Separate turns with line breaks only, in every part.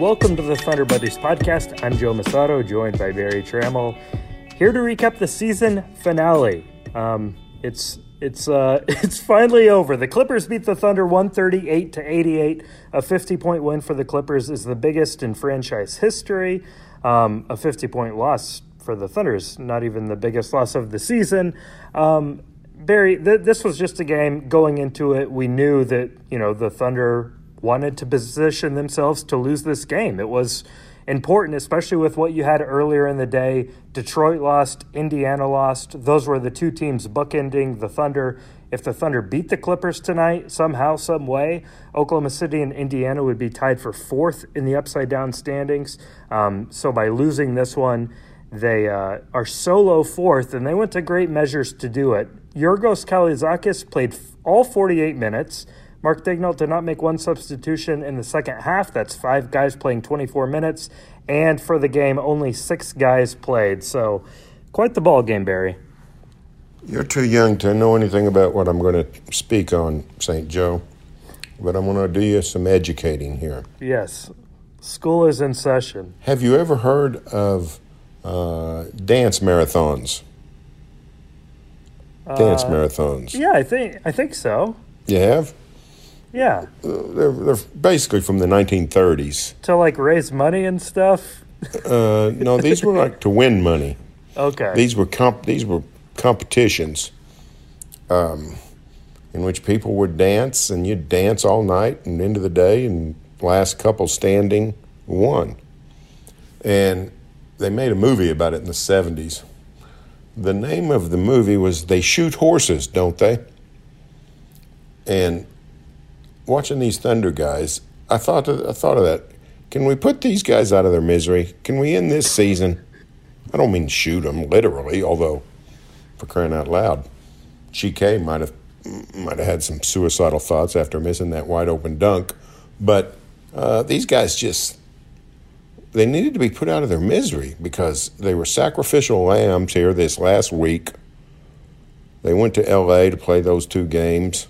Welcome to the Thunder Buddies podcast. I'm Joe Mussatto, joined by Berry Tramel, here to recap the season finale. Um, it's it's uh, it's finally over. The Clippers beat the Thunder 138 to 88. A 50 point win for the Clippers is the biggest in franchise history. Um, a 50 point loss for the Thunder is not even the biggest loss of the season. Um, Barry, th- this was just a game going into it. We knew that you know the Thunder wanted to position themselves to lose this game. It was important, especially with what you had earlier in the day. Detroit lost, Indiana lost. Those were the two teams bookending the Thunder. If the Thunder beat the Clippers tonight, somehow, some way, Oklahoma City and Indiana would be tied for fourth in the upside down standings. Um, so by losing this one, they uh, are solo fourth, and they went to great measures to do it. Giorgos Kalaitzakis played all 48 minutes. Mark Daigneault did not make one substitution in the second half. That's five guys playing 24 minutes. And for the game, only six guys played. So quite the ball game, Berry.
You're too young to know anything about what I'm going to speak on, St. Joe. But I'm going to do you some educating here.
Yes. School is in session.
Have you ever heard of uh, dance marathons? Dance
Uh,
marathons.
Yeah, I think I think so.
You have?
Yeah,
They're, they're basically from the 1930s.
to like raise money and stuff.
Uh, no, these were like to win money.
Okay.
These were comp- these were competitions, um, in which people would dance, and you'd dance all night and into the day, and last couple standing won. And they made a movie about it in the seventies. The name of the movie was "They Shoot Horses, Don't They?" And watching these Thunder guys, I thought of, I thought of that. Can we put these guys out of their misery? Can we end this season? I don't mean shoot them literally, although for crying out loud, GK might have might have had some suicidal thoughts after missing that wide open dunk. But uh, these guys just they needed to be put out of their misery because they were sacrificial lambs here this last week. They went to L.A. to play those two games,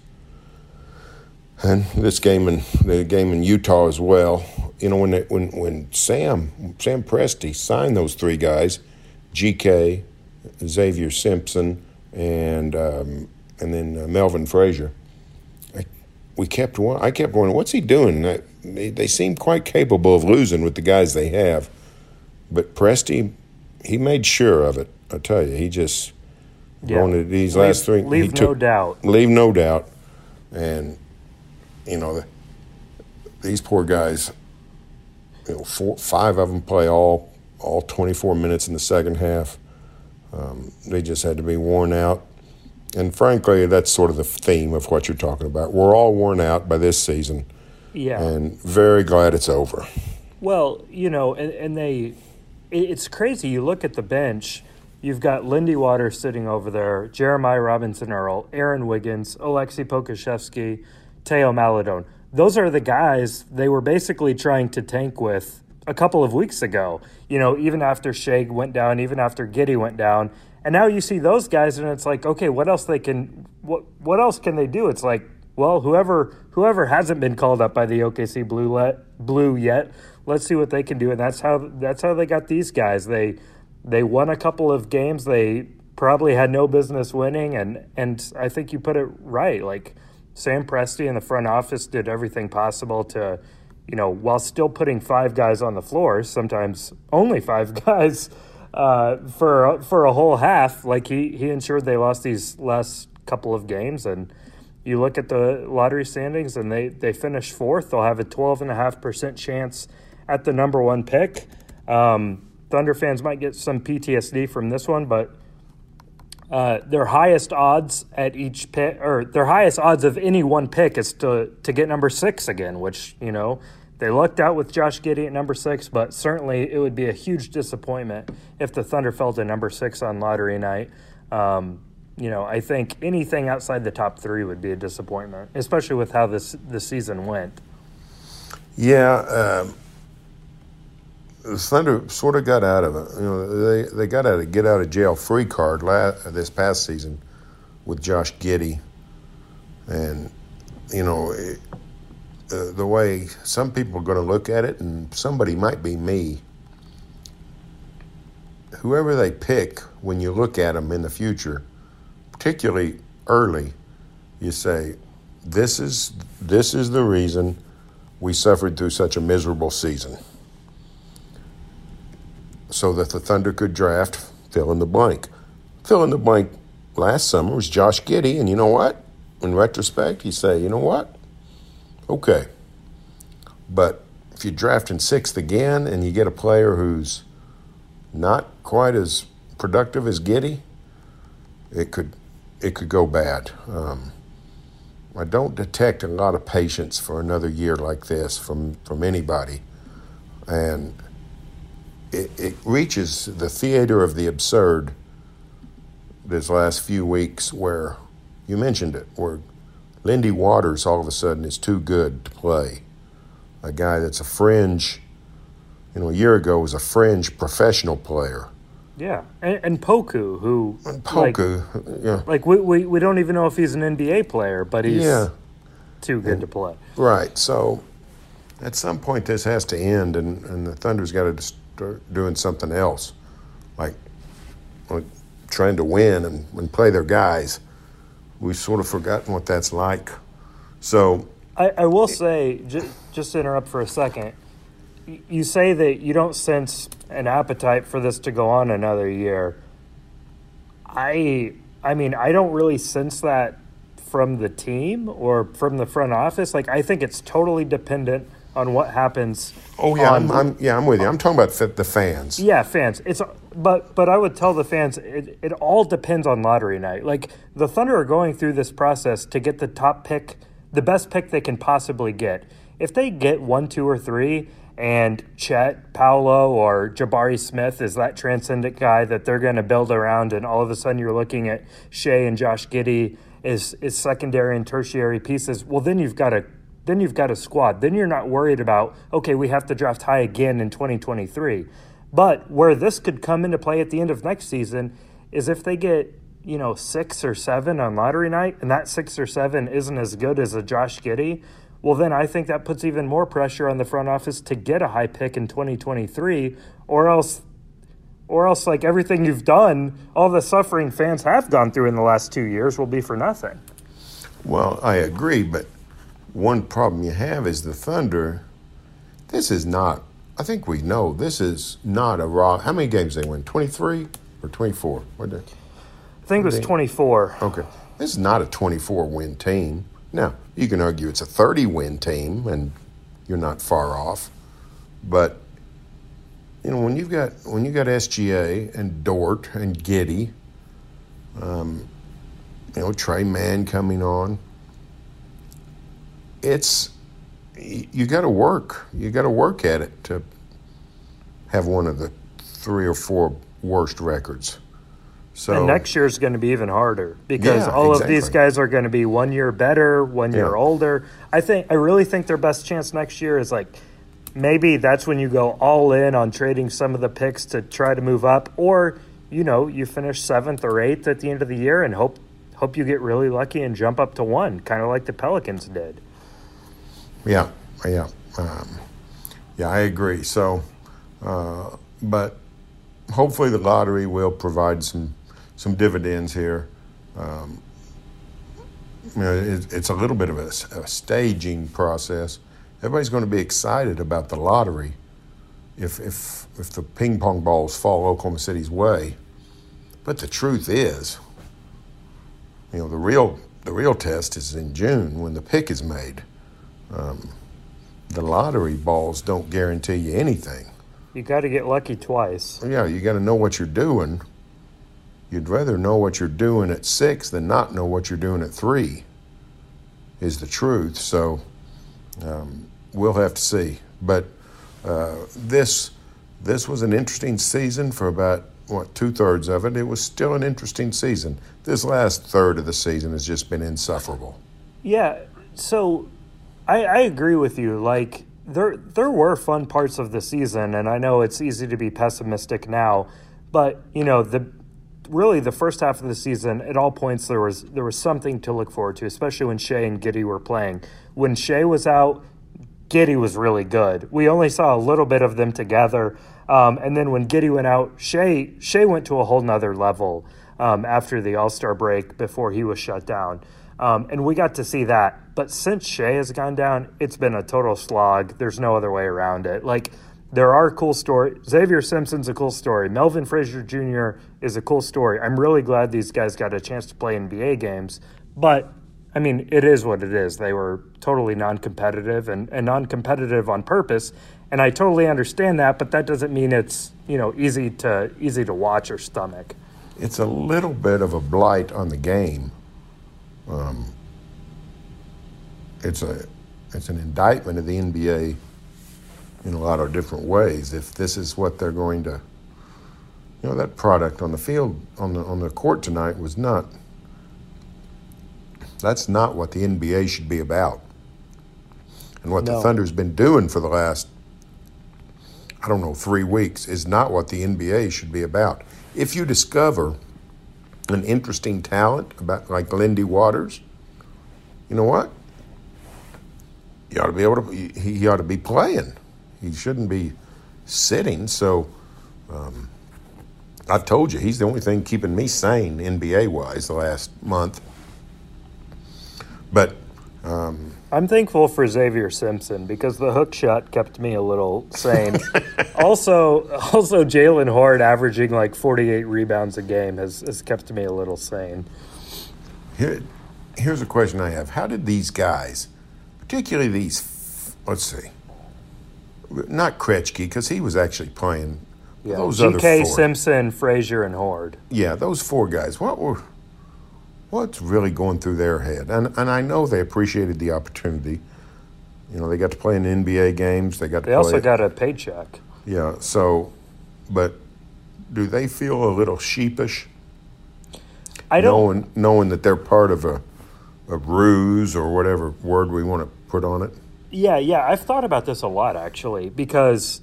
and this game in the game in Utah as well. You know when they, when when Sam Sam Presti signed those three guys, G.K., Xavier Simpson, and um, and then uh, Melvin Frazier. I, we kept wa- I kept wondering what's he doing. I, they, they seem quite capable of losing with the guys they have, but Presti, he made sure of it. I tell you, he just
Yeah.
wanted these
Leave-
last three.
leave no
took-
doubt.
Leave no doubt, and you know the, these poor guys. You know, four, five of them play all all 24 minutes in the second half. Um, they just had to be worn out. And frankly, that's sort of the theme of what you're talking about. We're all worn out by this season,
Yeah.
and very glad it's over.
Well, you know, and, and they, it- it's crazy. You look at the bench, you've got Lindy Waters sitting over there, Jeremiah Robinson Earl, Aaron Wiggins, Aleksej Pokusevski, Théo Maledon. Those are the guys they were basically trying to tank with a couple of weeks ago. You know, even after Shag went down, even after Giddey went down. And now you see those guys and it's like, okay, what else they can what what else can they do? It's like well, whoever whoever hasn't been called up by the OKC Blue let, Blue yet, let's see what they can do. And that's how that's how they got these guys. They they won a couple of games they probably had no business winning, and and I think you put it right. Like Sam Presti in the front office did everything possible to, you know, while still putting five guys on the floor, sometimes only five guys uh, for for a whole half. Like he he ensured they lost these last couple of games and you look at the lottery standings and they, they finish fourth. They'll have a 12.5% chance at the number one pick. Um, Thunder fans might get some PTSD from this one, but uh, their highest odds at each pick, or their highest odds of any one pick is to to get number six again, which you know they lucked out with Josh Giddey at number six, but certainly it would be a huge disappointment if the Thunder fell to number six on lottery night. Um, you know, I think anything outside the top three would be a disappointment, especially with how this the season went.
Yeah, um, Thunder sort of got out of it. You know, they they got out of get out of jail free card last, this past season with Josh Giddey, and you know. It, uh, the way some people are going to look at it, and somebody might be me. Whoever they pick, when you look at them in the future, particularly early, you say, "This is this is the reason we suffered through such a miserable season." So that the Thunder could draft fill in the blank. Fill in the blank last summer was Josh Giddey, and you know what? In retrospect, you say, you know what? okay. But if you draft in sixth again and you get a player who's not quite as productive as Giddey, it could it could go bad. Um, I don't detect a lot of patience for another year like this from from anybody, and it, it reaches the theater of the absurd. This last few weeks, where you mentioned it, where Lindy Waters all of a sudden is too good to play. A guy that's a fringe, you know, a year ago was a fringe professional player.
Yeah, and, and Poku, who
and Poku,
like,
yeah,
like we, we we don't even know if he's an NBA player, but he's
yeah.
too good and, to play.
Right. So, at some point, this has to end, and, and the Thunder's got to doing something else, like, trying to win and, and play their guys we've sort of forgotten what that's like. So
I, I will say, just, just to interrupt for a second, you say that you don't sense an appetite for this to go on another year. I I mean, I don't really sense that from the team or from the front office. Like I think it's totally dependent on what happens.
Oh yeah, on, I'm, I'm, yeah, I'm with you. I'm talking about the fans.
Yeah, fans. It's but but I would tell the fans it, it all depends on lottery night. Like the Thunder are going through this process to get the top pick, the best pick they can possibly get. If they get one, two, or three, and Chet, Paolo, or Jabari Smith is that transcendent guy that they're going to build around, and all of a sudden you're looking at Shai and Josh Giddey is is secondary and tertiary pieces. Well, then you've got a then you've got a squad. Then you're not worried about okay, we have to draft high again in 2023 but where this could come into play at the end of next season is if they get, you know, six or seven on lottery night, and that six or seven isn't as good as a Josh Giddey, well, then I think that puts even more pressure on the front office to get a high pick in 2023, or else, or else, like everything you've done, all the suffering fans have gone through in the last two years will be for nothing.
Well, I agree, but one problem you have is the Thunder. This is not I think we know this is not a raw. How many games they win? Twenty three or twenty four? What did?
I think it was twenty four.
Okay, this is not a twenty four win team. Now you can argue it's a thirty win team, and you're not far off. But you know when you've got when you got SGA and Dort and Giddey, um, you know Tre Mann coming on. It's you got to work. You got to work at it to have one of the three or four worst records. So
and next year is going to be even harder because yeah, all exactly. of these guys are going to be one year better, one year yeah. older. I think I really think their best chance next year is like maybe that's when you go all in on trading some of the picks to try to move up, or you know you finish seventh or eighth at the end of the year and hope hope you get really lucky and jump up to one, kind of like the Pelicans did.
Yeah, yeah, um, yeah. I agree. So, uh, but hopefully the lottery will provide some some dividends here. Um, you know, it, it's a little bit of a, a, staging process. Everybody's going to be excited about the lottery if if if the ping pong balls fall Oklahoma City's way. But the truth is, you know, the real the real test is in June when the pick is made. Um, the lottery balls don't guarantee you anything.
You got to get lucky twice.
Yeah, you got to know what you're doing. you'd rather know what you're doing at six than not know what you're doing at three. Is the truth. So um, we'll have to see. But uh, this this was an interesting season for about what two thirds of it. It was still an interesting season. This last third of the season has just been insufferable.
Yeah. So I, I agree with you. Like there there were fun parts of the season, and I know it's easy to be pessimistic now, but you know the really the first half of the season, at all points there was there was something to look forward to, especially when Shai and Giddey were playing. When Shai was out, Giddey was really good. We only saw a little bit of them together, um, and then when Giddey went out, Shai Shai went to a whole nother level um, after the All Star break before he was shut down. Um, and we got to see that. But since Shai has gone down, it's been a total slog. There's no other way around it. Like, there are cool stories. Xavier Simpson's a cool story. Melvin Frazier Jr. is a cool story. I'm really glad these guys got a chance to play NBA games. But, I mean, it is what it is. They were totally non competitive and, and non competitive on purpose. And I totally understand that, but that doesn't mean it's, you know, easy to easy to watch or stomach.
It's a little bit of a blight on the game um, it's a it's an indictment of the NBA in a lot of different ways. If this is what they're going to, you know, that product on the field on the on the court tonight was not. That's not what the NBA should be about, and what no. the Thunder's been doing for the last, I don't know, three weeks is not what the NBA should be about. If you discover an interesting talent about like Lindy Waters, you know what? You ought to be able to. He ought to be playing. He shouldn't be sitting. So, um, I've told you he's the only thing keeping me sane NBA wise the last month. But um,
I'm thankful for Xavier Simpson because the hook shot kept me a little sane. also, also Jaylen Hoard averaging like 48 rebounds a game has, has kept me a little sane.
Here, here's a question I have: How did these guys, particularly these, let's see, not Krejci because he was actually playing.
Yeah, those G.K. Simpson, Frazier, and Hoard.
Yeah, those four guys. What were what's really going through their head? And and I know they appreciated the opportunity. You know, they got to play in NBA games. They got.
They also got a paycheck.
Yeah. So, but do they feel a little sheepish?
I don't
knowing knowing that they're part of a a ruse or whatever word we want to put on it.
Yeah, yeah, I've thought about this a lot actually because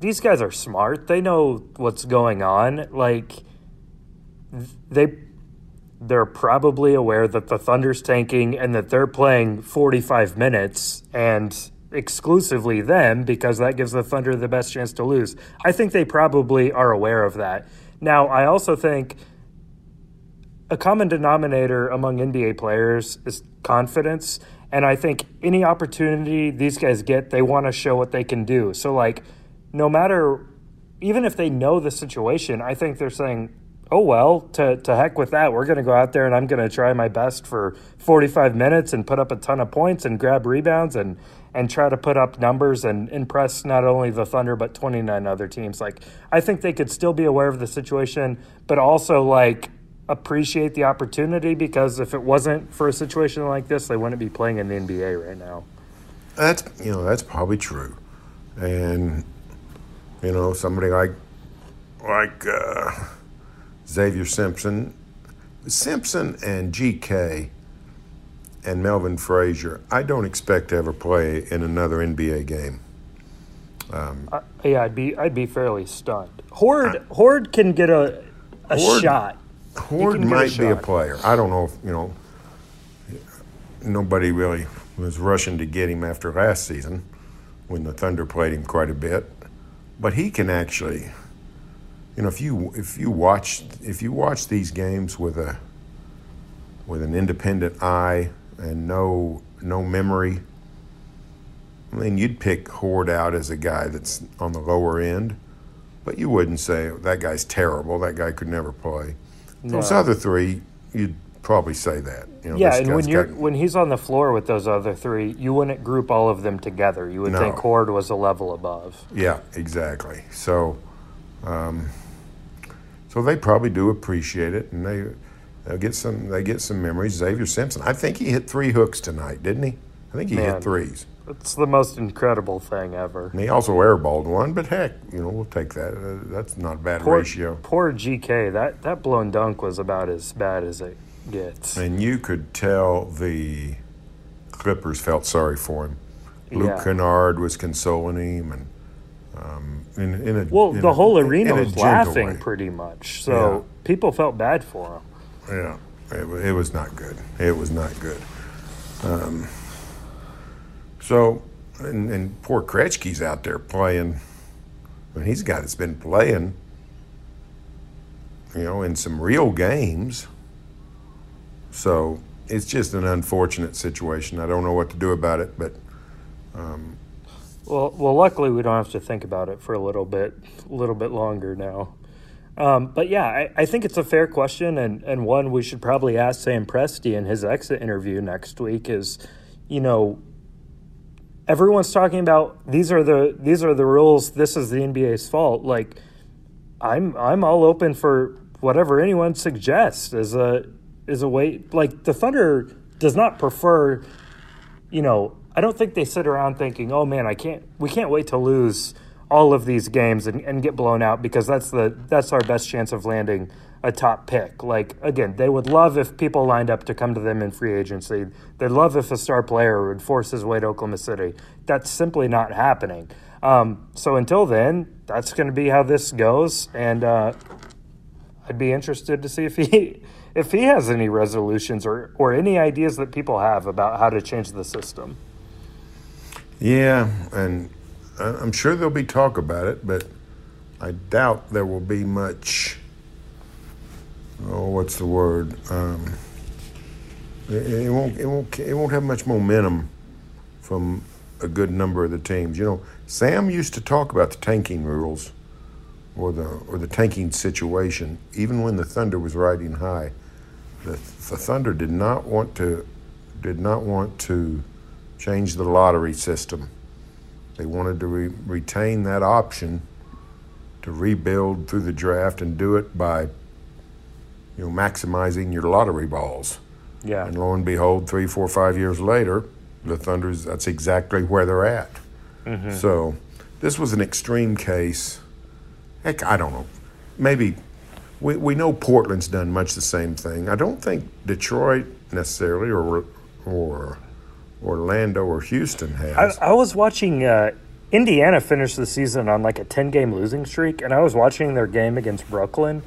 these guys are smart. They know what's going on. Like they they're probably aware that the Thunder's tanking and that they're playing 45 minutes and exclusively them because that gives the Thunder the best chance to lose. I think they probably are aware of that. Now, I also think a common denominator among NBA players is confidence. And I think any opportunity these guys get, they want to show what they can do. So, like, no matter, even if they know the situation, I think they're saying, oh well, to, to heck with that. We're going to go out there and I'm going to try my best for 45 minutes and put up a ton of points and grab rebounds and and try to put up numbers and impress not only the Thunder but 29 other teams. Like I think they could still be aware of the situation, but also like appreciate the opportunity because if it wasn't for a situation like this, they wouldn't be playing in the NBA right now.
That's you know that's probably true, and you know somebody like like. Uh, Xavier Simpson. Simpson and GK and Melvin Frazier, I don't expect to ever play in another NBA game.
Um, uh, yeah, I'd be I'd be fairly stunned. Hoard I, Hoard can get a a Hoard, shot.
Hoard might a be a player. I don't know if you know. Nobody really was rushing to get him after last season, when the Thunder played him quite a bit, but he can actually you know, if you if you watch if you watch these games with a with an independent eye and no no memory, I mean, you'd pick Hoard out as a guy that's on the lower end, but you wouldn't say that guy's terrible. That guy could never play. No. Those other three, you'd probably say that.
You know, yeah, and when you're got, when he's on the floor with those other three, you wouldn't group all of them together. You would no. think Hoard was a level above.
Yeah, exactly. So. Um, So they probably do appreciate it, and they they'll get some they get some memories. Xavier Simpson, I think he hit three hooks tonight, didn't he? I think he
Man.
hit threes.
It's the most incredible thing ever.
And he also airballed one, but heck, you know, we'll take that. Uh, that's not a bad
Poor,
ratio.
poor GK. That that blown dunk was about as bad as it gets.
And you could tell the Clippers felt sorry for him. Luke
Yeah.
Kennard was consoling him, and um, in, in a
Well,
in
the
a-
whole arena was laughing
way.
pretty much. So
Yeah.
people felt bad for him.
Yeah, it, it was not good. It was not good. Um, so, and, and poor Krejci's out there playing. I mean, he's a guy that's been playing, you know, in some real games. So it's just an unfortunate situation. I don't know what to do about it, but
Well, well, luckily we don't have to think about it for a little bit, a little bit longer now. Um, but yeah, I, I think it's a fair question and, and one we should probably ask Sam Presti in his exit interview next week. Is you know, everyone's talking about these are the these are the rules. This is the NBA's fault. Like, I'm I'm all open for whatever anyone suggests as a as a way. Like the Thunder does not prefer you know, I don't think they sit around thinking, "Oh man, I can't. We can't wait to lose all of these games and, and get blown out because that's the that's our best chance of landing a top pick." Like again, they would love if people lined up to come to them in free agency. They'd love if a star player would force his way to Oklahoma City. That's simply not happening. Um, so until then, that's going to be how this goes, and uh, I'd be interested to see if he if he has any resolutions or, or any ideas that people have about how to change the system.
Yeah, and I- I'm sure there'll be talk about it, but I doubt there will be much. Oh, what's the word? Um, it, it won't. It won't. It won't have much momentum from a good number of the teams. You know, Sam used to talk about the tanking rules, or the or the tanking situation, even when the Thunder was riding high. The, the Thunder did not want to did not want to change the lottery system. They wanted to re- retain that option to rebuild through the draft and do it by, you know, maximizing your lottery balls.
Yeah.
And lo and behold, three, four, five years later, the Thunder's that's exactly where they're at. Mm-hmm. So this was an extreme case. Heck, I don't know. Maybe we, we know Portland's done much the same thing. I don't think Detroit necessarily or or Orlando or Houston has.
I, I was watching uh, Indiana finish the season on like a 10 game losing streak, and I was watching their game against Brooklyn.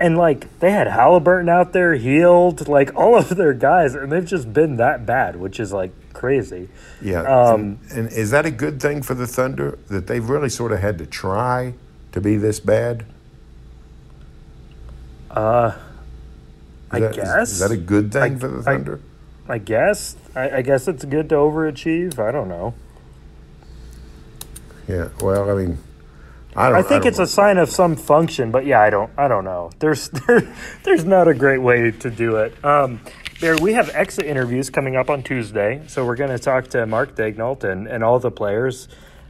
And like they had Halliburton out there, healed, like all of their guys, and they've just been that bad, which is like crazy.
Yeah.
Um,
and, and is that a good thing for the Thunder that they've really sort of had to try to be this bad?
Uh,
Is
I
that, is-
guess.
Is, that a good thing
I-
for the Thunder?
I guess. I, I guess it's good to overachieve. I don't know.
yeah. Well, I mean, I don't.
I think
don't
it's a sign of some function, but yeah, I don't. I don't know. There's there, there's not a great way to do it. Um, there, we have exit interviews coming up on Tuesday, so we're going to talk to Mark Daigneault and, and all the players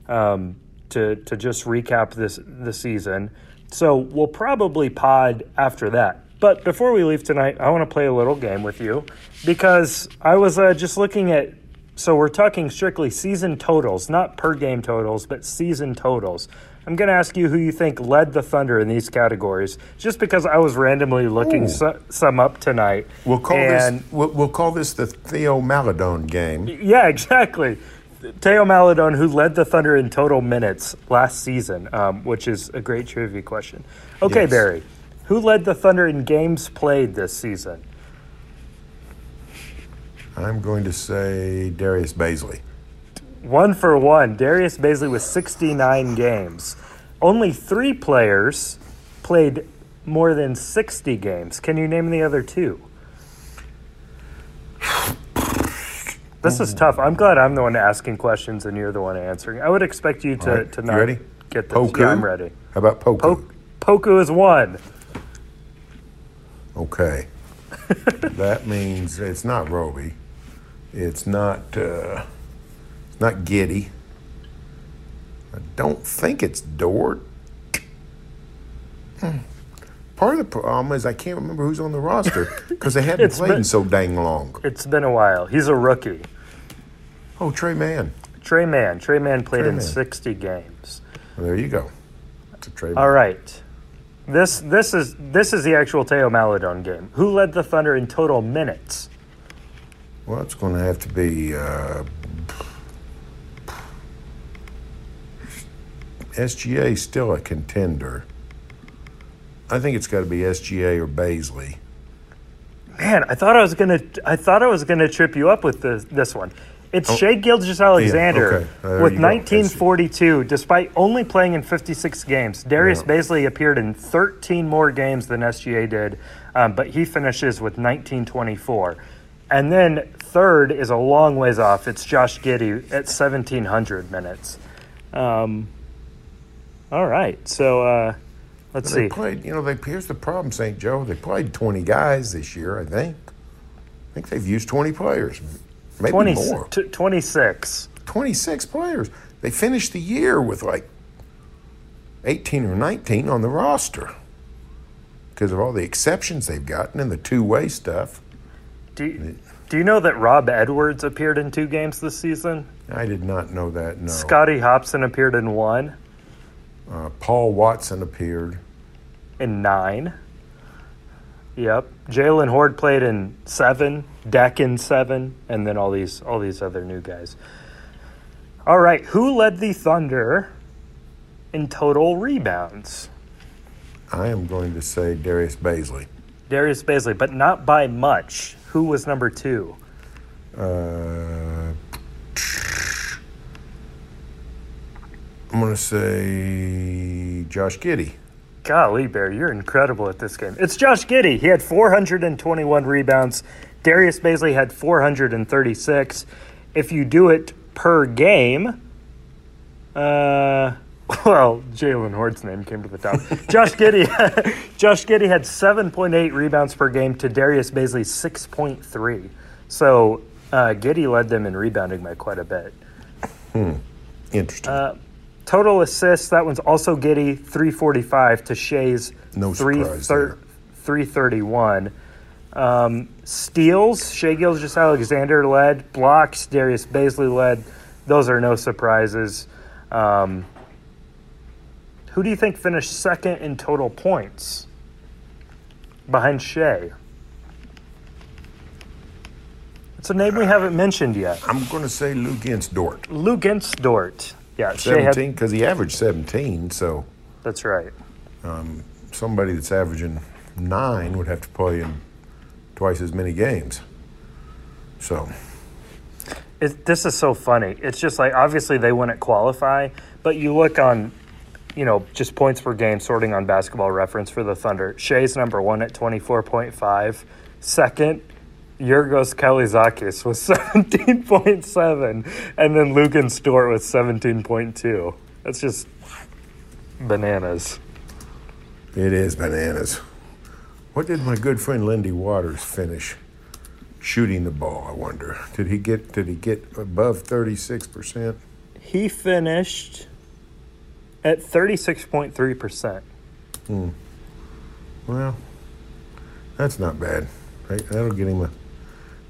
um, to to just recap this the season. So we'll probably pod after that. But before we leave tonight, I want to play a little game with you because I was uh, just looking at so we're talking strictly season totals, not per game totals, but season totals. I'm going to ask you who you think led the Thunder in these categories, just because I was randomly looking so, some up tonight.
We'll call
and,
this. We'll, we'll call this the Théo Maledon game.
Yeah, exactly. Théo Maledon, who led the Thunder in total minutes last season, um, which is a great trivia question. Okay,
Yes.
Berry, who led the Thunder in games played this season?
I'm going to say Darius Bazley.
One for one. Darius Bazley with 69 games. Only three players played more than 60 games. Can you name the other two? This is tough. I'm glad I'm the one asking questions and you're the one answering. I would expect you to,
right,
to
you ready?
get.
Poku.
Yeah, I'm ready.
How about Poku?
Po- Poku is one.
Okay. that means it's not Roby. It's not. Uh, it's not Giddey. I don't think it's Dort. Hmm. Part of the problem is I can't remember who's on the roster because they haven't played
been-
in so dang long.
It's been a while. He's a rookie.
Oh, Tre Mann.
Tre Mann. Tre Mann played
Trey
in
Mann.
60 games.
Well, there you go. It's a Trey.
All right. This this is this is the actual Théo Maledon game. Who led the Thunder in total minutes?
Well, it's going to have to be uh, SGA still a contender. I think it's got to be SGA or Bazley.
Man, I thought I was gonna I thought I was gonna trip you up with this this one. It's Shai Gilgeous-Alexander
Oh. okay. Uh,
with 1942. Despite only playing in 56 games, Darius
Yeah.
Bazley appeared in 13 more games than SGA did, um, but he finishes with 1924. And then third is a long ways off. It's Josh Giddey at 1700 minutes. Um, all right, so uh, let's
They
see.
played, you know, they, here's the problem, St. Joe. They played 20 guys this year, I think. I think they've used 20 players, maybe
20,
more.
t- 26.
26 players. They finished the year with like 18 or 19 on the roster because of all the exceptions they've gotten and the two way stuff.
Do you, do you know that Rob Edwards appeared in two games this season?
I did not know that, no.
Scotty Hopson appeared in one,
Uh, Paul Watson appeared.
in nine. Yep. Jaylen Hoard played in seven, Deck in seven, and then all these all these other new guys. All right, who led the Thunder in total rebounds?
I am going to say Darius Bazley.
Darius Bazley, but not by much. Who was number two?
Uh, I'm going to say Josh Giddey.
Golly, Bear, you're incredible at this game. It's Josh Giddey. He had 421 rebounds. Darius Bazley had 436. If you do it per game, uh, well, Jaylen Hoard's name came to the top. Josh Giddey, Josh Giddey had 7.8 rebounds per game to Darius Bazley's 6.3. So uh, Giddey led them in rebounding by quite a bit. Hmm.
Interesting.
Uh, Total assists, that one's also Giddey, 345 to Shai's
No
three
surprise
thir-
there.
331. Um, steals, Shai Gilgeous-Alexander led. Blocks, Darius Baisley led. Those are no surprises. Um, who do you think finished second in total points behind Shai? It's a name we haven't mentioned yet.
I'm going to say Lu Dort.
Lu Dort. Yeah,
17, because he averaged 17, so
that's right.
somebody that's averaging nine would have to play in twice as many games. So,
It, this is so funny. It's just like obviously they wouldn't qualify, but you look on, you know, just points per game sorting on basketball reference for the Thunder. Shai's number one at 24.5. Second, Giorgos Kalaitzakis with 17.7. And then Luguentz Dort with 17.2. That's just bananas.
it is bananas. What did my good friend Lindy Waters finish shooting the ball, I wonder? Did he get did he get above 36%?
He finished at 36.3%. Hmm.
Well, that's not bad. Hey, That'll get him a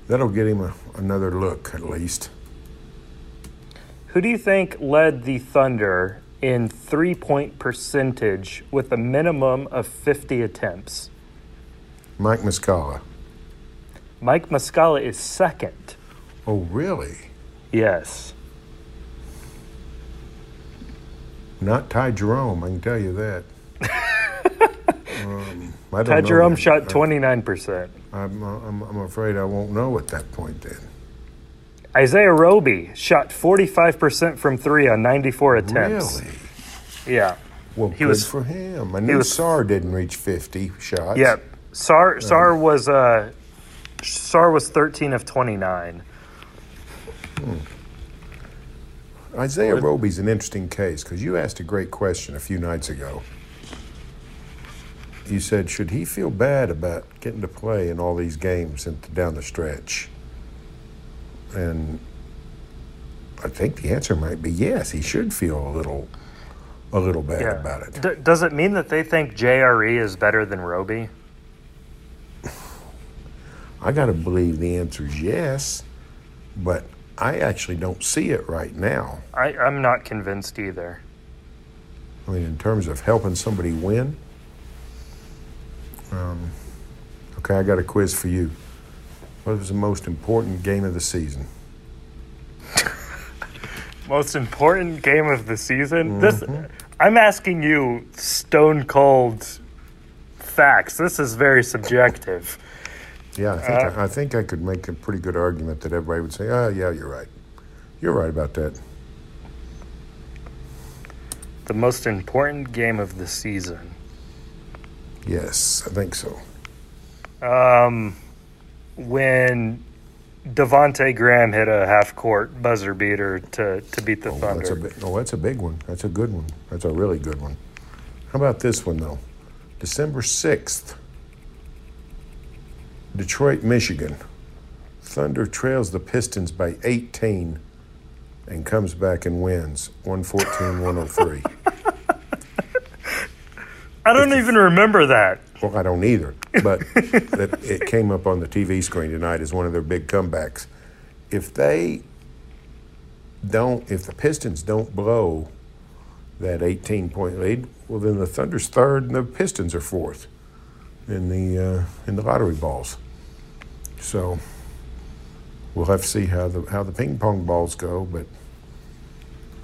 that'll get him a, another look at least.
Who do you think led the Thunder in three point percentage with a minimum of 50 attempts?
Mike Muscala.
Mike Muscala is second.
Oh, really?
Yes.
Not Ty Jerome, I can tell you that. um, I don't
Ty Jerome
that.
shot 29%.
I'm, I'm, I'm afraid I won't know at that point then.
Isaiah Roby shot 45% from three on 94 attempts.
Really?
Yeah.
Well,
He
good
was-
for him. I knew
was-
Sarr didn't reach 50 shots.
Yep. Sarr Sarr was uh Sarr was 13 of 29.
Isaiah Roby's an interesting case because you asked a great question a few nights ago. You said, should he feel bad about getting to play in all these games and down the stretch? And I think the answer might be yes. He should feel a little a little bad
Yeah.
about it.
D- does it mean that they think JRE is better than Roby?
I got to believe the answer is yes, but I actually don't see it right now.
I, I'm not convinced either.
I mean, in terms of helping somebody win. Um, okay, I got a quiz for you. What was the most important game of the season?
Most important game of the season. This, I'm asking you stone cold facts. This is very subjective.
Yeah, I think, I, I think I could make a pretty good argument that everybody would say, "Oh, yeah, you're right. You're right about that."
The most important game of the season.
Yes, I think so.
Um, when Devonte Graham hit a half court buzzer beater to, to beat the
Oh, that's a
Thunder.
big, oh, that's a big one. That's a good one. That's a really good one. How about this one though? December sixth, Detroit, Michigan. Thunder trails the Pistons by 18 and comes back and wins 114 103.
I don't even remember that.
Well, I don't either, but that it came up on the TV screen tonight as one of their big comebacks. If they don't, if the Pistons don't blow that 18 point lead, well, then the Thunder's third and the Pistons are fourth in the uh, in the lottery balls. So we'll have to see how the how the ping pong balls go, but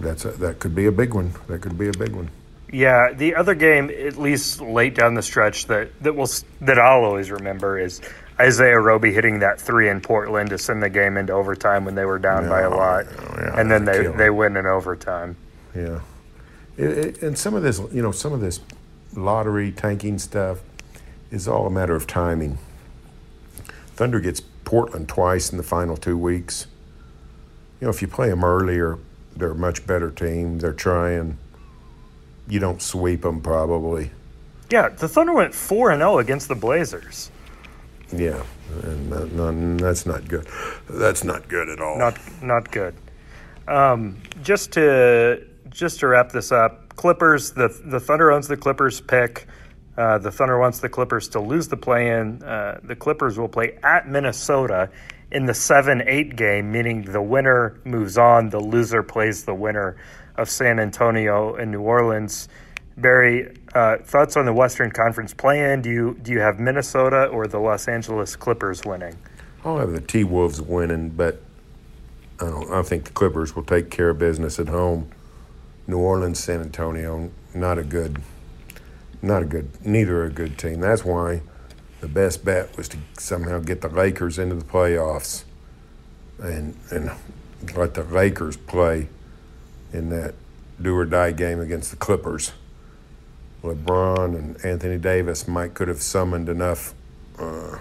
that's a, that could be a big one. That could be a big one.
Yeah, the other game, at least late down the stretch, that that will that I'll always remember is Isaiah Roby hitting that three in Portland to send the game into overtime when they were down by a lot,
yeah, yeah,
and then they
killer.
they win in overtime.
Yeah, it, it, and some of this, you know, some of this lottery tanking stuff is all a matter of timing. Thunder gets Portland twice in the final two weeks. You know, if you play them earlier, they're a much better team. They're trying. You don't sweep them probably.
Yeah, the Thunder went four and zero against the Blazers.
Yeah, and that, no, that's not good. That's not good at all.
Not not good. Um, just to just to wrap this up, Clippers. The the Thunder owns the Clippers pick. Uh, the Thunder wants the Clippers to lose the play-in. Uh, the Clippers will play at Minnesota in the seven-eight game, meaning the winner moves on. The loser plays the winner of San Antonio and New Orleans. Berry, uh, thoughts on the Western Conference play-in? Do you do you have Minnesota or the Los Angeles Clippers winning?
I'll have the T Wolves winning, but I don't. I think the Clippers will take care of business at home. New Orleans, San Antonio, not a good, not a good. Neither a good team. That's why the best bet was to somehow get the Lakers into the playoffs, and and let the Lakers play in that do or die game against the Clippers. LeBron and Anthony Davis might could have summoned enough uh,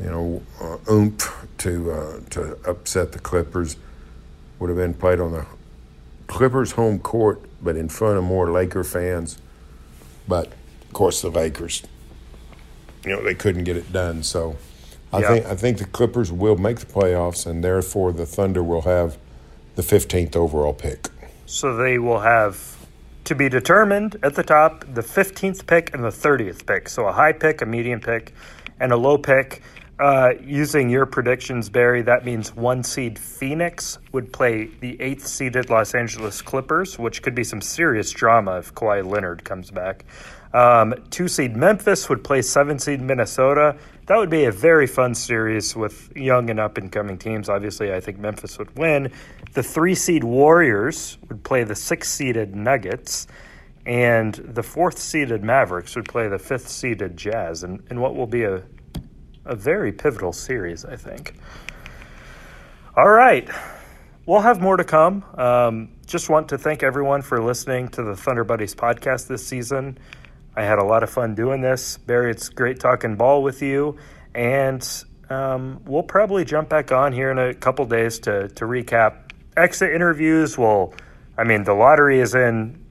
you know, uh, oomph to uh, to upset the Clippers. Would have been played on the Clippers' home court, but in front of more Laker fans. But of course, the Lakers, you know, they couldn't get it done. So I
Yeah.
think I think the Clippers will make the playoffs, and therefore the Thunder will have the 15th overall pick.
So they will have to be determined at the top the 15th pick and the 30th pick. So a high pick, a medium pick, and a low pick. Uh, using your predictions, Berry, that means one seed Phoenix would play the eighth seeded Los Angeles Clippers, which could be some serious drama if Kawhi Leonard comes back. Um, two seed Memphis would play seven seed Minnesota. That would be a very fun series with young and up and coming teams. Obviously, I think Memphis would win. The three seed Warriors would play the six seeded Nuggets, and the fourth seeded Mavericks would play the fifth seeded Jazz, and, and what will be a, a very pivotal series, I think. All right. We'll have more to come. Um, just want to thank everyone for listening to the Thunder Buddies podcast this season. I had a lot of fun doing this. Berry, it's great talking ball with you. And um, we'll probably jump back on here in a couple days to, to recap exit interviews. Well, I mean, the lottery is in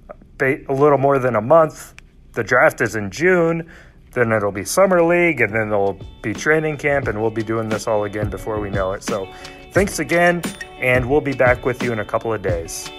a little more than a month, the draft is in June. Then it'll be summer league, and then there'll be training camp, and we'll be doing this all again before we know it. So, thanks again, and we'll be back with you in a couple of days.